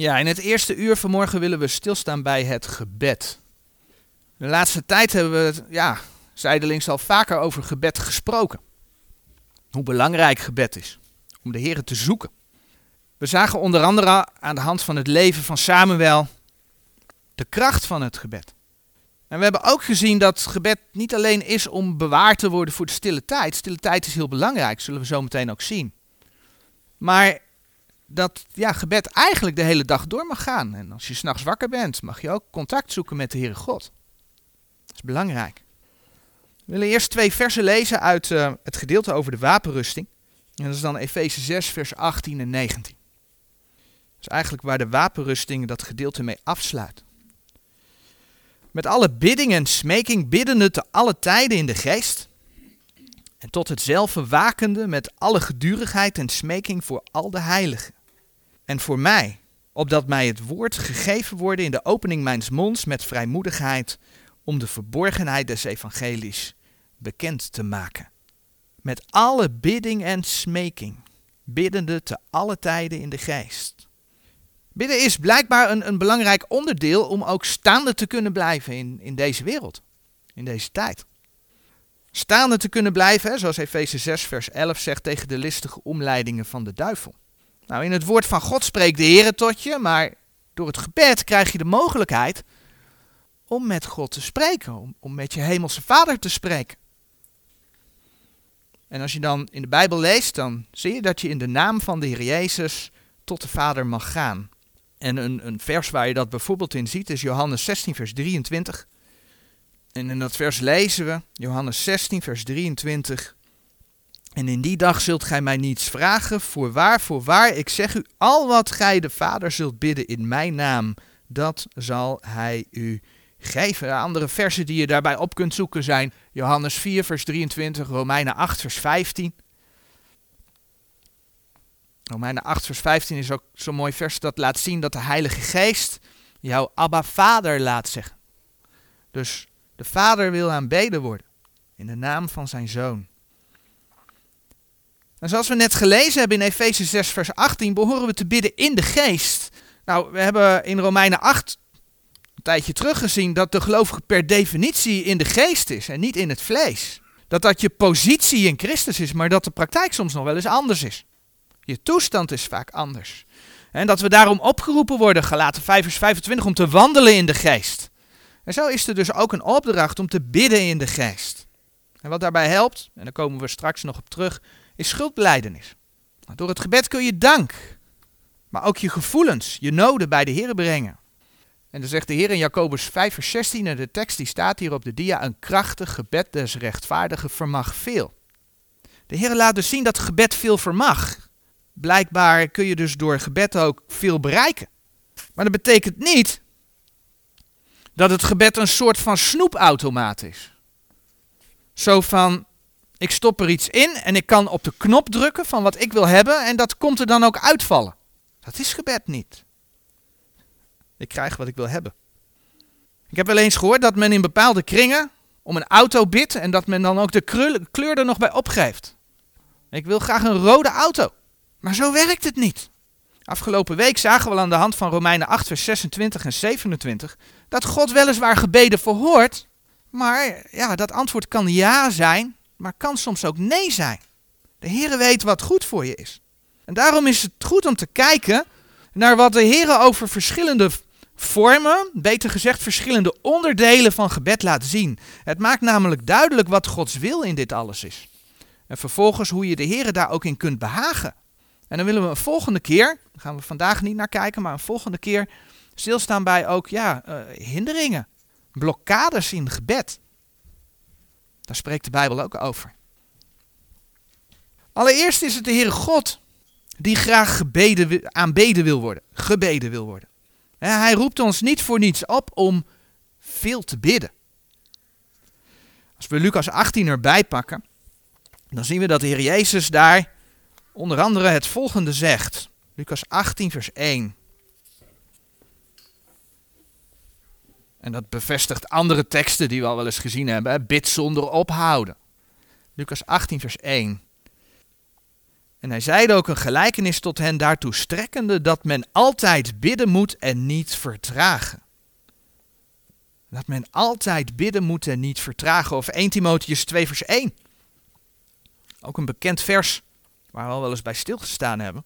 Ja, in het eerste uur vanmorgen willen we stilstaan bij het gebed. De laatste tijd hebben we ja, zijdelings al vaker over gebed gesproken. Hoe belangrijk gebed is om de Heer te zoeken. We zagen onder andere aan de hand van het leven van Samuel de kracht van het gebed. En we hebben ook gezien dat gebed niet alleen is om bewaard te worden voor de stille tijd. Stille tijd is heel belangrijk, zullen we zo meteen ook zien. Maar dat ja, gebed eigenlijk de hele dag door mag gaan. En als je s'nachts wakker bent, mag je ook contact zoeken met de Heere God. Dat is belangrijk. We willen eerst twee versen lezen uit uh, het gedeelte over de wapenrusting. En dat is dan Efeze 6, vers 18 en 19. Dat is eigenlijk waar de wapenrusting dat gedeelte mee afsluit. Met alle bidding en smeking biddende te alle tijden in de geest. En tot hetzelfde wakende met alle gedurigheid en smeking voor al de heiligen en voor mij, opdat mij het woord gegeven worden in de opening mijns monds met vrijmoedigheid, om de verborgenheid des evangelies bekend te maken. Met alle bidding en smeking, biddende te alle tijden in de geest. Bidden is blijkbaar een, een belangrijk onderdeel om ook staande te kunnen blijven in, in deze wereld, in deze tijd. Staande te kunnen blijven, zoals Efeze 6, vers 11 zegt tegen de listige omleidingen van de duivel. Nou, in het woord van God spreekt de Heer tot je, maar door het gebed krijg je de mogelijkheid om met God te spreken, om, met je hemelse Vader te spreken. En als je dan in de Bijbel leest, dan zie je dat je in de naam van de Heer Jezus tot de Vader mag gaan. En een, een vers waar je dat bijvoorbeeld in ziet is Johannes 16, vers 23. En in dat vers lezen we, Johannes 16, vers 23. En in die dag zult gij mij niets vragen, voorwaar, voorwaar, ik zeg u, al wat gij de Vader zult bidden in mijn naam, dat zal hij u geven. Andere versen die je daarbij op kunt zoeken zijn Johannes 4, vers 23, Romeinen 8, vers 15. Romeinen 8, vers 15 is ook zo'n mooi vers dat laat zien dat de Heilige Geest jouw Abba Vader laat zeggen. Dus de Vader wil aanbeden worden in de naam van zijn Zoon. En zoals we net gelezen hebben in Efeze 6, vers 18, behoren we te bidden in de geest. Nou, we hebben in Romeinen 8 een tijdje teruggezien dat de gelovige per definitie in de geest is en niet in het vlees. Dat dat je positie in Christus is, maar dat de praktijk soms nog wel eens anders is. Je toestand is vaak anders. En dat we daarom opgeroepen worden, gelaten 5 vers 25, om te wandelen in de geest. En zo is er dus ook een opdracht om te bidden in de geest. En wat daarbij helpt, en daar komen we straks nog op terug, is schuldbeleidenis. Door het gebed kun je dank, maar ook je gevoelens, je noden bij de Heer brengen. En dan zegt de Heer in Jacobus 5 vers 16, en de tekst die staat hier op de dia, een krachtig gebed des rechtvaardigen vermag veel. De Heer laat dus zien dat gebed veel vermag. Blijkbaar kun je dus door gebed ook veel bereiken. Maar dat betekent niet dat het gebed een soort van snoepautomaat is. Zo van, ik stop er iets in en ik kan op de knop drukken van wat ik wil hebben en dat komt er dan ook uitvallen. Dat is gebed niet. Ik krijg wat ik wil hebben. Ik heb wel eens gehoord dat men in bepaalde kringen om een auto bidt en dat men dan ook de kleur er nog bij opgeeft. Ik wil graag een rode auto. Maar zo werkt het niet. Afgelopen week zagen we aan de hand van Romeinen 8, vers 26 en 27 dat God weliswaar gebeden verhoort, maar ja, dat antwoord kan ja zijn maar kan soms ook nee zijn. De Heere weet wat goed voor je is. En daarom is het goed om te kijken naar wat de Heere over verschillende vormen, beter gezegd verschillende onderdelen van gebed laat zien. Het maakt namelijk duidelijk wat Gods wil in dit alles is. En vervolgens hoe je de Heere daar ook in kunt behagen. En dan willen we een volgende keer, daar gaan we vandaag niet naar kijken, maar een volgende keer stilstaan bij ook ja, uh, hinderingen, blokkades in gebed. Daar spreekt de Bijbel ook over. Allereerst is het de Heere God die graag gebeden, aanbeden wil worden, gebeden wil worden. Hij roept ons niet voor niets op om veel te bidden. Als we Lucas 18 erbij pakken, dan zien we dat de Heer Jezus daar onder andere het volgende zegt. Lucas 18, vers 1. En dat bevestigt andere teksten die we al wel eens gezien hebben. Bid zonder ophouden. Lucas 18, vers 1. En hij zeide ook een gelijkenis tot hen daartoe strekkende dat men altijd bidden moet en niet vertragen. Dat men altijd bidden moet en niet vertragen. Of 1 Timotheus 2 vers 1. Ook een bekend vers waar we al wel eens bij stilgestaan hebben.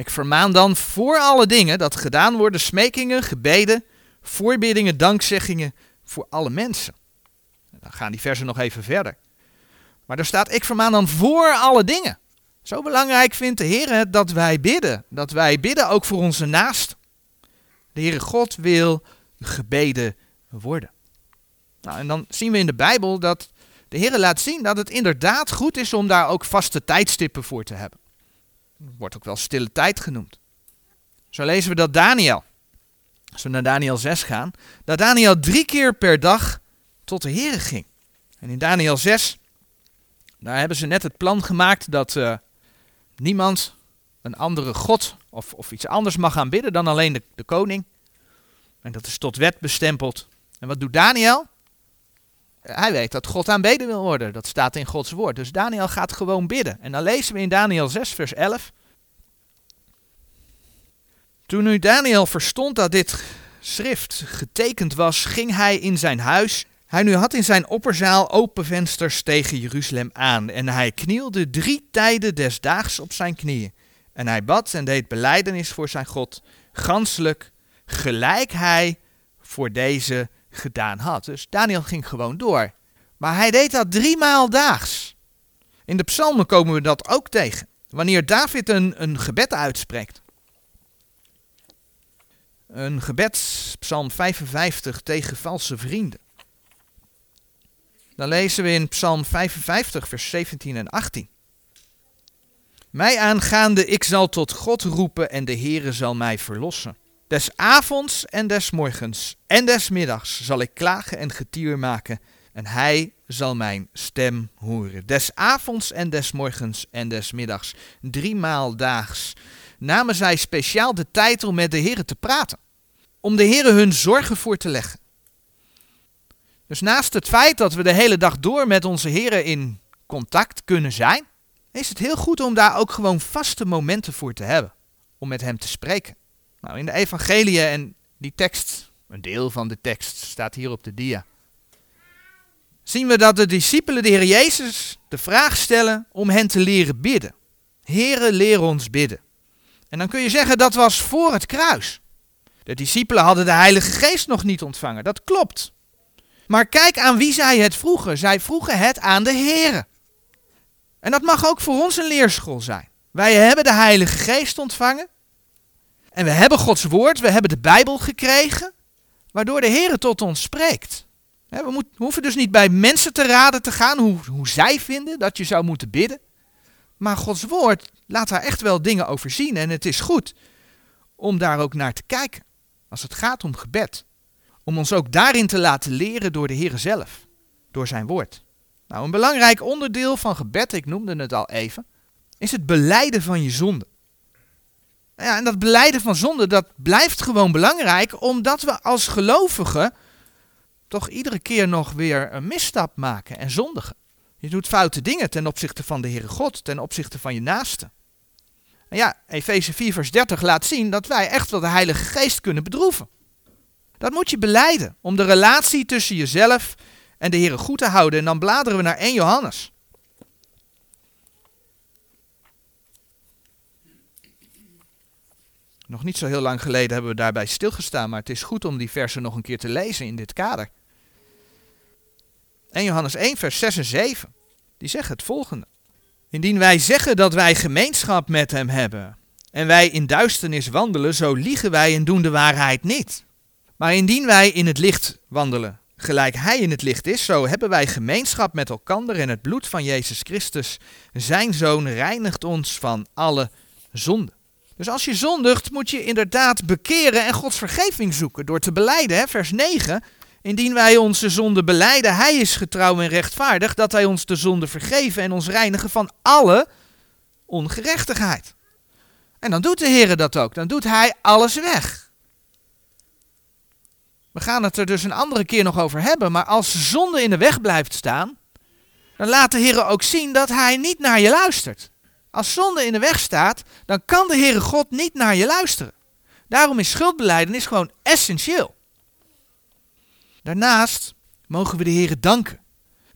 Ik vermaan dan voor alle dingen dat gedaan worden smekingen, gebeden, voorbiddingen, dankzeggingen voor alle mensen. Dan gaan die versen nog even verder. Maar er staat, ik vermaan dan voor alle dingen. Zo belangrijk vindt de Heer het dat wij bidden. Dat wij bidden ook voor onze naast. De Heere God wil gebeden worden. Nou, en dan zien we in de Bijbel dat de Heer laat zien dat het inderdaad goed is om daar ook vaste tijdstippen voor te hebben. Wordt ook wel stille tijd genoemd. Zo lezen we dat Daniel, als we naar Daniel 6 gaan, dat Daniel drie keer per dag tot de Heer ging. En in Daniel 6, daar hebben ze net het plan gemaakt dat uh, niemand een andere God of, of iets anders mag aanbidden dan alleen de, de koning. En dat is tot wet bestempeld. En wat doet Daniel? Hij weet dat God aanbeden wil worden. Dat staat in Gods woord. Dus Daniel gaat gewoon bidden. En dan lezen we in Daniel 6, vers 11. Toen nu Daniel verstond dat dit schrift getekend was, ging hij in zijn huis. Hij nu had in zijn opperzaal open vensters tegen Jeruzalem aan. En hij knielde drie tijden des daags op zijn knieën. En hij bad en deed beleidenis voor zijn God, ganselijk, gelijk hij voor deze gedaan had. Dus Daniel ging gewoon door. Maar hij deed dat drie maal daags. In de psalmen komen we dat ook tegen. Wanneer David een, een gebed uitspreekt. Een gebed, psalm 55, tegen valse vrienden. Dan lezen we in psalm 55, vers 17 en 18. Mij aangaande, ik zal tot God roepen en de Heere zal mij verlossen. Des avonds en des morgens en des middags zal ik klagen en getier maken, en hij zal mijn stem horen. Des avonds en des morgens en des middags, driemaal daags, namen zij speciaal de tijd om met de Heere te praten, om de Heere hun zorgen voor te leggen. Dus naast het feit dat we de hele dag door met onze Heere in contact kunnen zijn, is het heel goed om daar ook gewoon vaste momenten voor te hebben. Om met hem te spreken. Nou, in de evangelie en die tekst, een deel van de tekst, staat hier op de dia. Zien we dat de discipelen de Heer Jezus de vraag stellen om hen te leren bidden. Heren, leer ons bidden. En dan kun je zeggen dat was voor het kruis. De discipelen hadden de Heilige Geest nog niet ontvangen, dat klopt. Maar kijk aan wie zij het vroegen. Zij vroegen het aan de Heer. En dat mag ook voor ons een leerschool zijn. Wij hebben de Heilige Geest ontvangen. En we hebben Gods woord, we hebben de Bijbel gekregen, waardoor de Heer tot ons spreekt. We, hoeven dus niet bij mensen te raden te gaan hoe, hoe zij vinden dat je zou moeten bidden. Maar Gods woord laat daar echt wel dingen over zien. En het is goed om daar ook naar te kijken. Als het gaat om gebed. Om ons ook daarin te laten leren door de Heer zelf. Door zijn woord. Nou, een belangrijk onderdeel van gebed, ik noemde het al even, is het beleiden van je zonde. Ja, en dat beleiden van zonde, dat blijft gewoon belangrijk, omdat we als gelovigen toch iedere keer nog weer een misstap maken en zondigen. Je doet foute dingen ten opzichte van de Heere God, ten opzichte van je naaste. En ja, Efeze 4 vers 30 laat zien dat wij echt wel de Heilige Geest kunnen bedroeven. Dat moet je beleiden, om de relatie tussen jezelf en de Heere goed te houden. En dan bladeren we naar 1 Johannes. Nog niet zo heel lang geleden hebben we daarbij stilgestaan, maar het is goed om die versen nog een keer te lezen in dit kader. 1 Johannes 1, vers 6 en 7. Die zeggen het volgende. Indien wij zeggen dat wij gemeenschap met hem hebben en wij in duisternis wandelen, zo liegen wij en doen de waarheid niet. Maar indien wij in het licht wandelen, gelijk hij in het licht is, zo hebben wij gemeenschap met elkander en het bloed van Jezus Christus, zijn zoon, reinigt ons van alle zonde. Dus als je zondigt, moet je inderdaad bekeren en Gods vergeving zoeken door te beleiden. Hè? Vers 9. Indien wij onze zonde beleiden, hij is getrouw en rechtvaardig, dat hij ons de zonde vergeven en ons reinigen van alle ongerechtigheid. En dan doet de Heer dat ook. Dan doet hij alles weg. We gaan het er dus een andere keer nog over hebben, maar als zonde in de weg blijft staan, dan laat de Heer ook zien dat Hij niet naar je luistert. Als zonde in de weg staat, dan kan de Heere God niet naar je luisteren. Daarom is schuldbelijdenis gewoon essentieel. Daarnaast mogen we de Heer danken.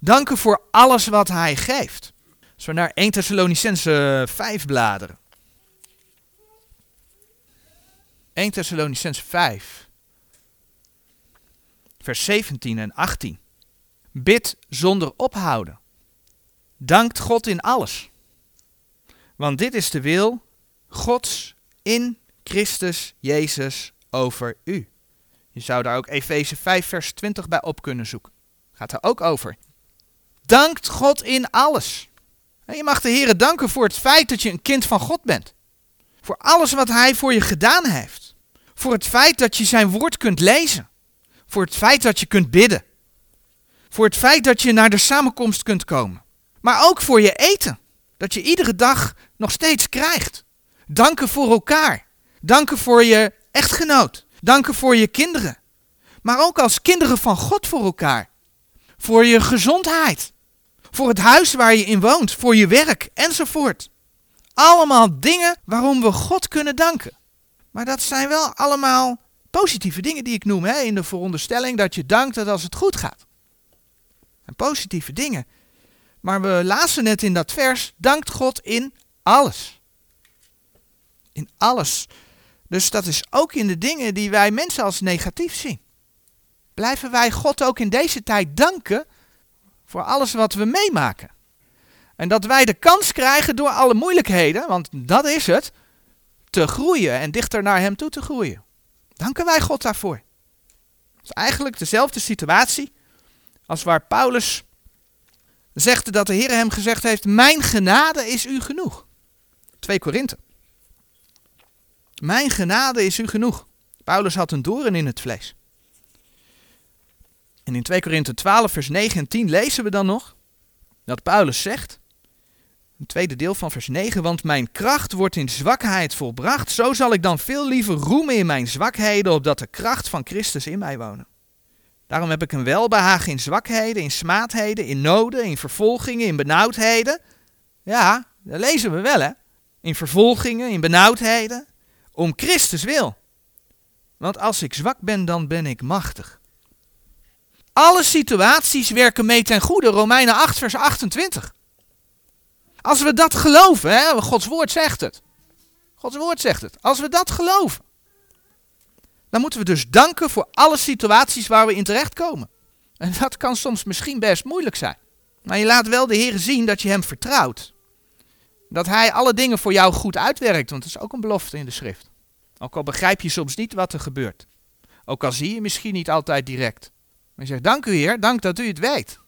Danken voor alles wat Hij geeft. Als we naar 1 Thessalonicense 5 bladeren. 1 Thessalonicense 5, vers 17 en 18. Bid zonder ophouden. Dankt God in alles. Want dit is de wil Gods in Christus Jezus over u. Je zou daar ook Efeze 5 vers 20 bij op kunnen zoeken. Gaat er ook over. Dankt God in alles. je mag de Heer danken voor het feit dat je een kind van God bent. Voor alles wat Hij voor je gedaan heeft. Voor het feit dat je zijn woord kunt lezen. Voor het feit dat je kunt bidden. Voor het feit dat je naar de samenkomst kunt komen. Maar ook voor je eten. Dat je iedere dag nog steeds krijgt. Danken voor elkaar. Danken voor je echtgenoot. Danken voor je kinderen. Maar ook als kinderen van God voor elkaar. Voor je gezondheid. Voor het huis waar je in woont. Voor je werk enzovoort. Allemaal dingen waarom we God kunnen danken. Maar dat zijn wel allemaal positieve dingen die ik noem. Hè, in de veronderstelling dat je dankt dat als het goed gaat. En positieve dingen. Maar we lazen net in dat vers, dankt God in alles. In alles. Dus dat is ook in de dingen die wij mensen als negatief zien. Blijven wij God ook in deze tijd danken voor alles wat we meemaken. En dat wij de kans krijgen door alle moeilijkheden, want dat is het, te groeien en dichter naar Hem toe te groeien. Danken wij God daarvoor. Het is eigenlijk dezelfde situatie als waar Paulus zegt dat de Heer hem gezegd heeft: Mijn genade is u genoeg. 2 Korinthe. Mijn genade is u genoeg. Paulus had een doorn in het vlees. En in 2 Korinthe 12, vers 9 en 10 lezen we dan nog dat Paulus zegt, een tweede deel van vers 9, want mijn kracht wordt in zwakheid volbracht, zo zal ik dan veel liever roemen in mijn zwakheden, opdat de kracht van Christus in mij wonen. Daarom heb ik een welbehagen in zwakheden, in smaadheden, in noden, in vervolgingen, in benauwdheden. Ja, dat lezen we wel hè. In vervolgingen, in benauwdheden. Om Christus wil. Want als ik zwak ben, dan ben ik machtig. Alle situaties werken mee ten goede. Romeinen 8, vers 28. Als we dat geloven, hè, Gods woord zegt het. Gods woord zegt het. Als we dat geloven, dan moeten we dus danken voor alle situaties waar we in terechtkomen. En dat kan soms misschien best moeilijk zijn. Maar je laat wel de Heer zien dat je Hem vertrouwt. Dat Hij alle dingen voor jou goed uitwerkt, want dat is ook een belofte in de schrift. Ook al begrijp je soms niet wat er gebeurt. Ook al zie je misschien niet altijd direct. Maar je zegt, dank u Heer, dank dat u het weet.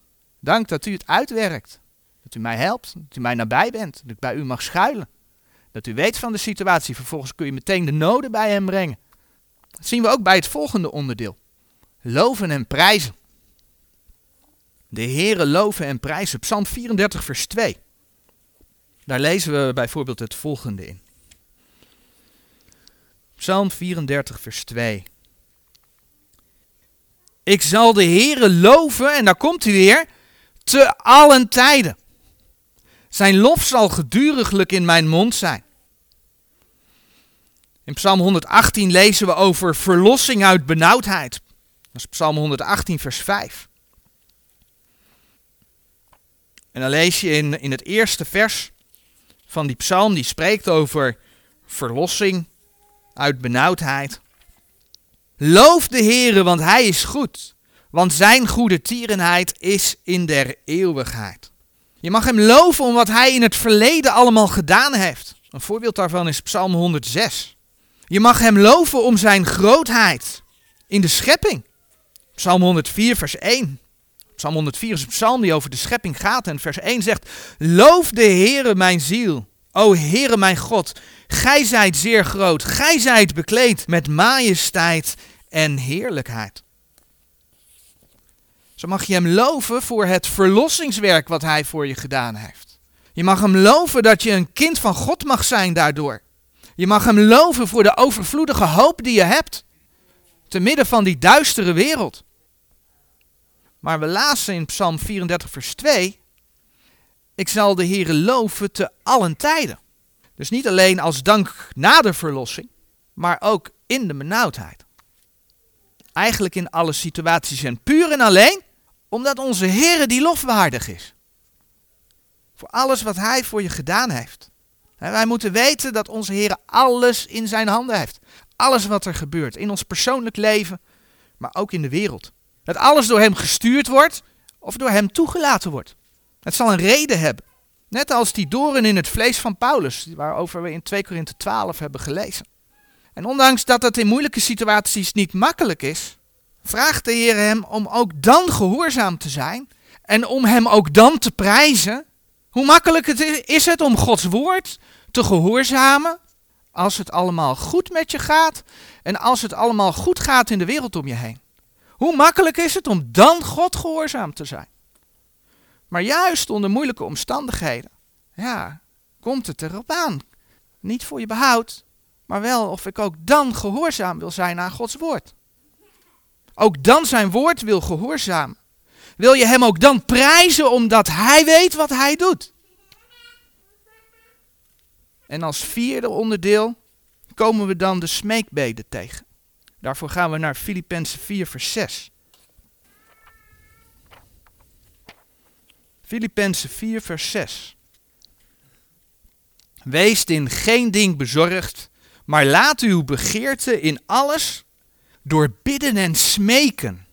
Dank dat u het uitwerkt. Dat u mij helpt, dat u mij nabij bent, dat ik bij u mag schuilen. Dat u weet van de situatie, vervolgens kun je meteen de noden bij hem brengen. Dat zien we ook bij het volgende onderdeel. Loven en prijzen. De Heere loven en prijzen. Psalm 34 vers 2. Daar lezen we bijvoorbeeld het volgende in. Psalm 34 vers 2. Ik zal de Heere loven, en daar komt hij weer, te allen tijden. Zijn lof zal geduriglijk in mijn mond zijn. In Psalm 118 lezen we over verlossing uit benauwdheid. Dat is Psalm 118, vers 5. En dan lees je in, in het eerste vers van die psalm, die spreekt over verlossing uit benauwdheid. Loof de Heere, want Hij is goed, want Zijn goede tierenheid is in der eeuwigheid. Je mag Hem loven om wat Hij in het verleden allemaal gedaan heeft. Een voorbeeld daarvan is Psalm 106. Je mag hem loven om zijn grootheid in de schepping. Psalm 104, vers 1. Psalm 104 is een psalm die over de schepping gaat. En vers 1 zegt: Loof de Heere mijn ziel. O Heere mijn God, gij zijt zeer groot. Gij zijt bekleed met majesteit en heerlijkheid. Zo mag je hem loven voor het verlossingswerk wat hij voor je gedaan heeft. Je mag hem loven dat je een kind van God mag zijn daardoor. Je mag hem loven voor de overvloedige hoop die je hebt. Te midden van die duistere wereld. Maar we lazen in Psalm 34, vers 2 Ik zal de Heere loven te allen tijden. Dus niet alleen als dank na de verlossing, maar ook in de benauwdheid. Eigenlijk in alle situaties en puur en alleen omdat onze Heere die lofwaardig is. Voor alles wat Hij voor je gedaan heeft. Wij moeten weten dat onze Heer alles in zijn handen heeft. Alles wat er gebeurt in ons persoonlijk leven, maar ook in de wereld. Dat alles door Hem gestuurd wordt of door Hem toegelaten wordt. Het zal een reden hebben. Net als die doren in het vlees van Paulus, waarover we in 2 Korinthe 12 hebben gelezen. En ondanks dat het in moeilijke situaties niet makkelijk is, vraagt de Heer hem om ook dan gehoorzaam te zijn en om hem ook dan te prijzen. Hoe makkelijk het is het om Gods woord te gehoorzamen als het allemaal goed met je gaat en als het allemaal goed gaat in de wereld om je heen? Hoe makkelijk is het om dan God gehoorzaam te zijn? Maar juist onder moeilijke omstandigheden, ja, komt het erop aan. Niet voor je behoud, maar wel of ik ook dan gehoorzaam wil zijn aan Gods woord. Ook dan zijn woord wil gehoorzamen. Wil je hem ook dan prijzen omdat hij weet wat hij doet? En als vierde onderdeel komen we dan de smeekbeden tegen. Daarvoor gaan we naar Filippenzen 4 vers 6. Filippenzen 4 vers 6. Wees in geen ding bezorgd, maar laat uw begeerte in alles door bidden en smeken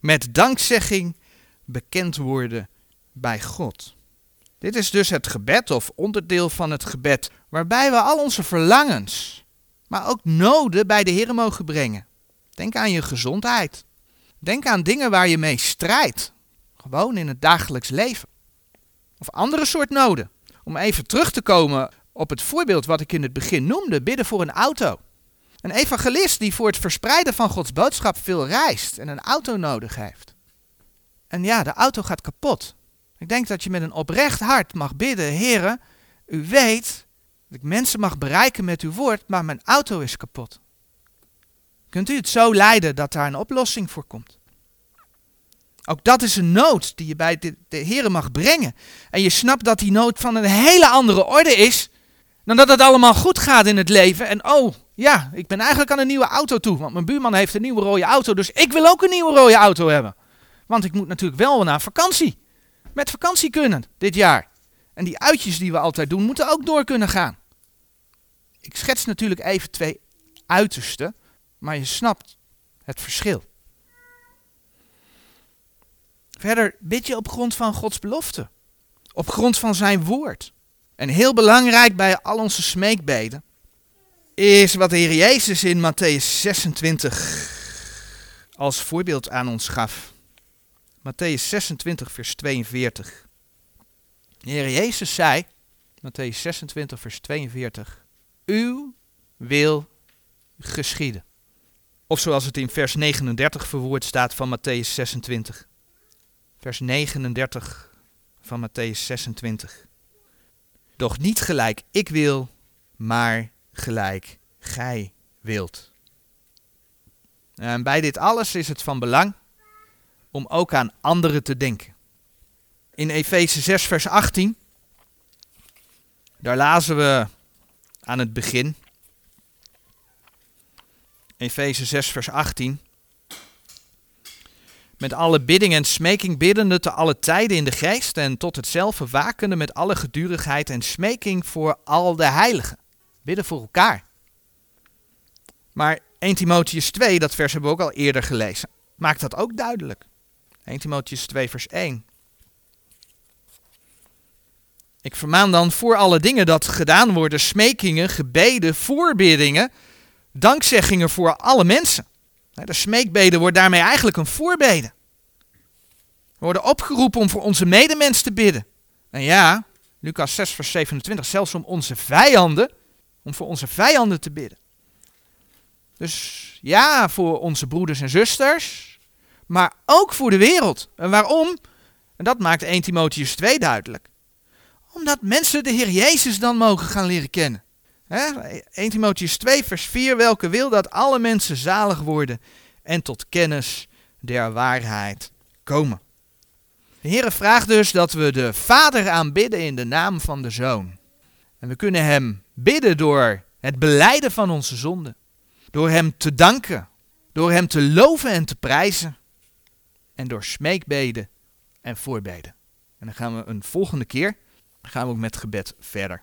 met dankzegging bekend worden bij God. Dit is dus het gebed of onderdeel van het gebed waarbij we al onze verlangens, maar ook noden bij de Heer mogen brengen. Denk aan je gezondheid. Denk aan dingen waar je mee strijdt. Gewoon in het dagelijks leven. Of andere soort noden. Om even terug te komen op het voorbeeld wat ik in het begin noemde: bidden voor een auto. Een evangelist die voor het verspreiden van Gods boodschap veel reist en een auto nodig heeft. En ja, de auto gaat kapot. Ik denk dat je met een oprecht hart mag bidden, heren, u weet dat ik mensen mag bereiken met uw woord, maar mijn auto is kapot. Kunt u het zo leiden dat daar een oplossing voor komt? Ook dat is een nood die je bij de, de Heren mag brengen. En je snapt dat die nood van een hele andere orde is dan dat het allemaal goed gaat in het leven. En oh, ja, ik ben eigenlijk aan een nieuwe auto toe. Want mijn buurman heeft een nieuwe rode auto. Dus ik wil ook een nieuwe rode auto hebben. Want ik moet natuurlijk wel naar vakantie. Met vakantie kunnen dit jaar. En die uitjes die we altijd doen, moeten ook door kunnen gaan. Ik schets natuurlijk even twee uitersten. Maar je snapt het verschil. Verder bid je op grond van Gods belofte. Op grond van zijn woord. En heel belangrijk bij al onze smeekbeden is wat de Heer Jezus in Matthäus 26 als voorbeeld aan ons gaf. Matthäus 26, vers 42. De Heer Jezus zei, Matthäus 26, vers 42, Uw wil geschieden. Of zoals het in vers 39 verwoord staat van Matthäus 26. Vers 39 van Matthäus 26. Doch niet gelijk ik wil, maar gelijk gij wilt. En bij dit alles is het van belang om ook aan anderen te denken. In Efeze 6, vers 18, daar lazen we aan het begin. Efeze 6, vers 18. Met alle bidding en smeking biddende te alle tijden in de geest en tot hetzelfde wakende met alle gedurigheid en smeking voor al de heiligen. Bidden voor elkaar. Maar 1 Timotheus 2, dat vers hebben we ook al eerder gelezen, maakt dat ook duidelijk. 1 Timotheus 2, vers 1. Ik vermaan dan voor alle dingen dat gedaan worden, smekingen, gebeden, voorbiddingen, dankzeggingen voor alle mensen. De smeekbeden wordt daarmee eigenlijk een voorbeden. We worden opgeroepen om voor onze medemens te bidden. En ja, Lucas 6, vers 27, zelfs om onze vijanden, om voor onze vijanden te bidden. Dus ja, voor onze broeders en zusters, maar ook voor de wereld. En waarom? En dat maakt 1 Timotheus 2 duidelijk. Omdat mensen de Heer Jezus dan mogen gaan leren kennen. He? 1 Timotheus 2, vers 4, welke wil dat alle mensen zalig worden en tot kennis der waarheid komen. De Heer vraagt dus dat we de Vader aanbidden in de naam van de Zoon. En we kunnen Hem bidden door het beleiden van onze zonden, door Hem te danken, door Hem te loven en te prijzen en door smeekbeden en voorbeden. En dan gaan we een volgende keer gaan we ook met gebed verder.